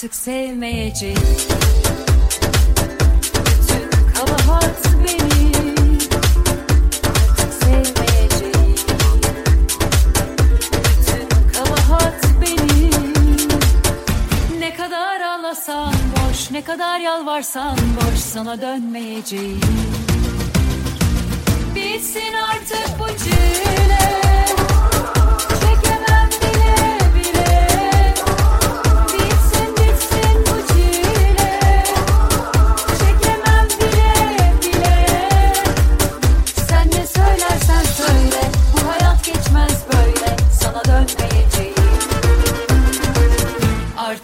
artık sevmeyecek. Bütün kabahat benim. Ne kadar ağlasan boş, ne kadar yalvarsan boş sana dönmeyeceğim.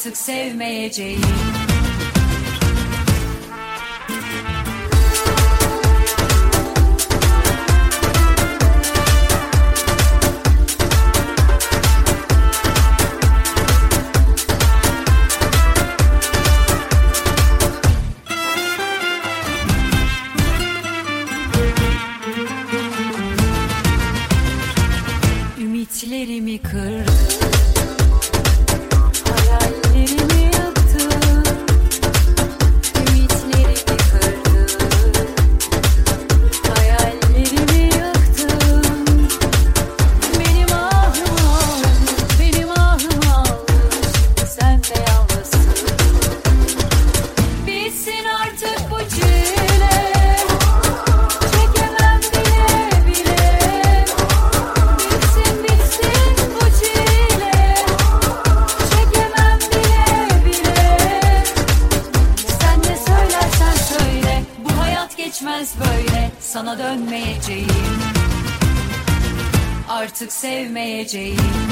artık sevmeyeceğim. Sana dönmeyeceğim. Artık sevmeyeceğim.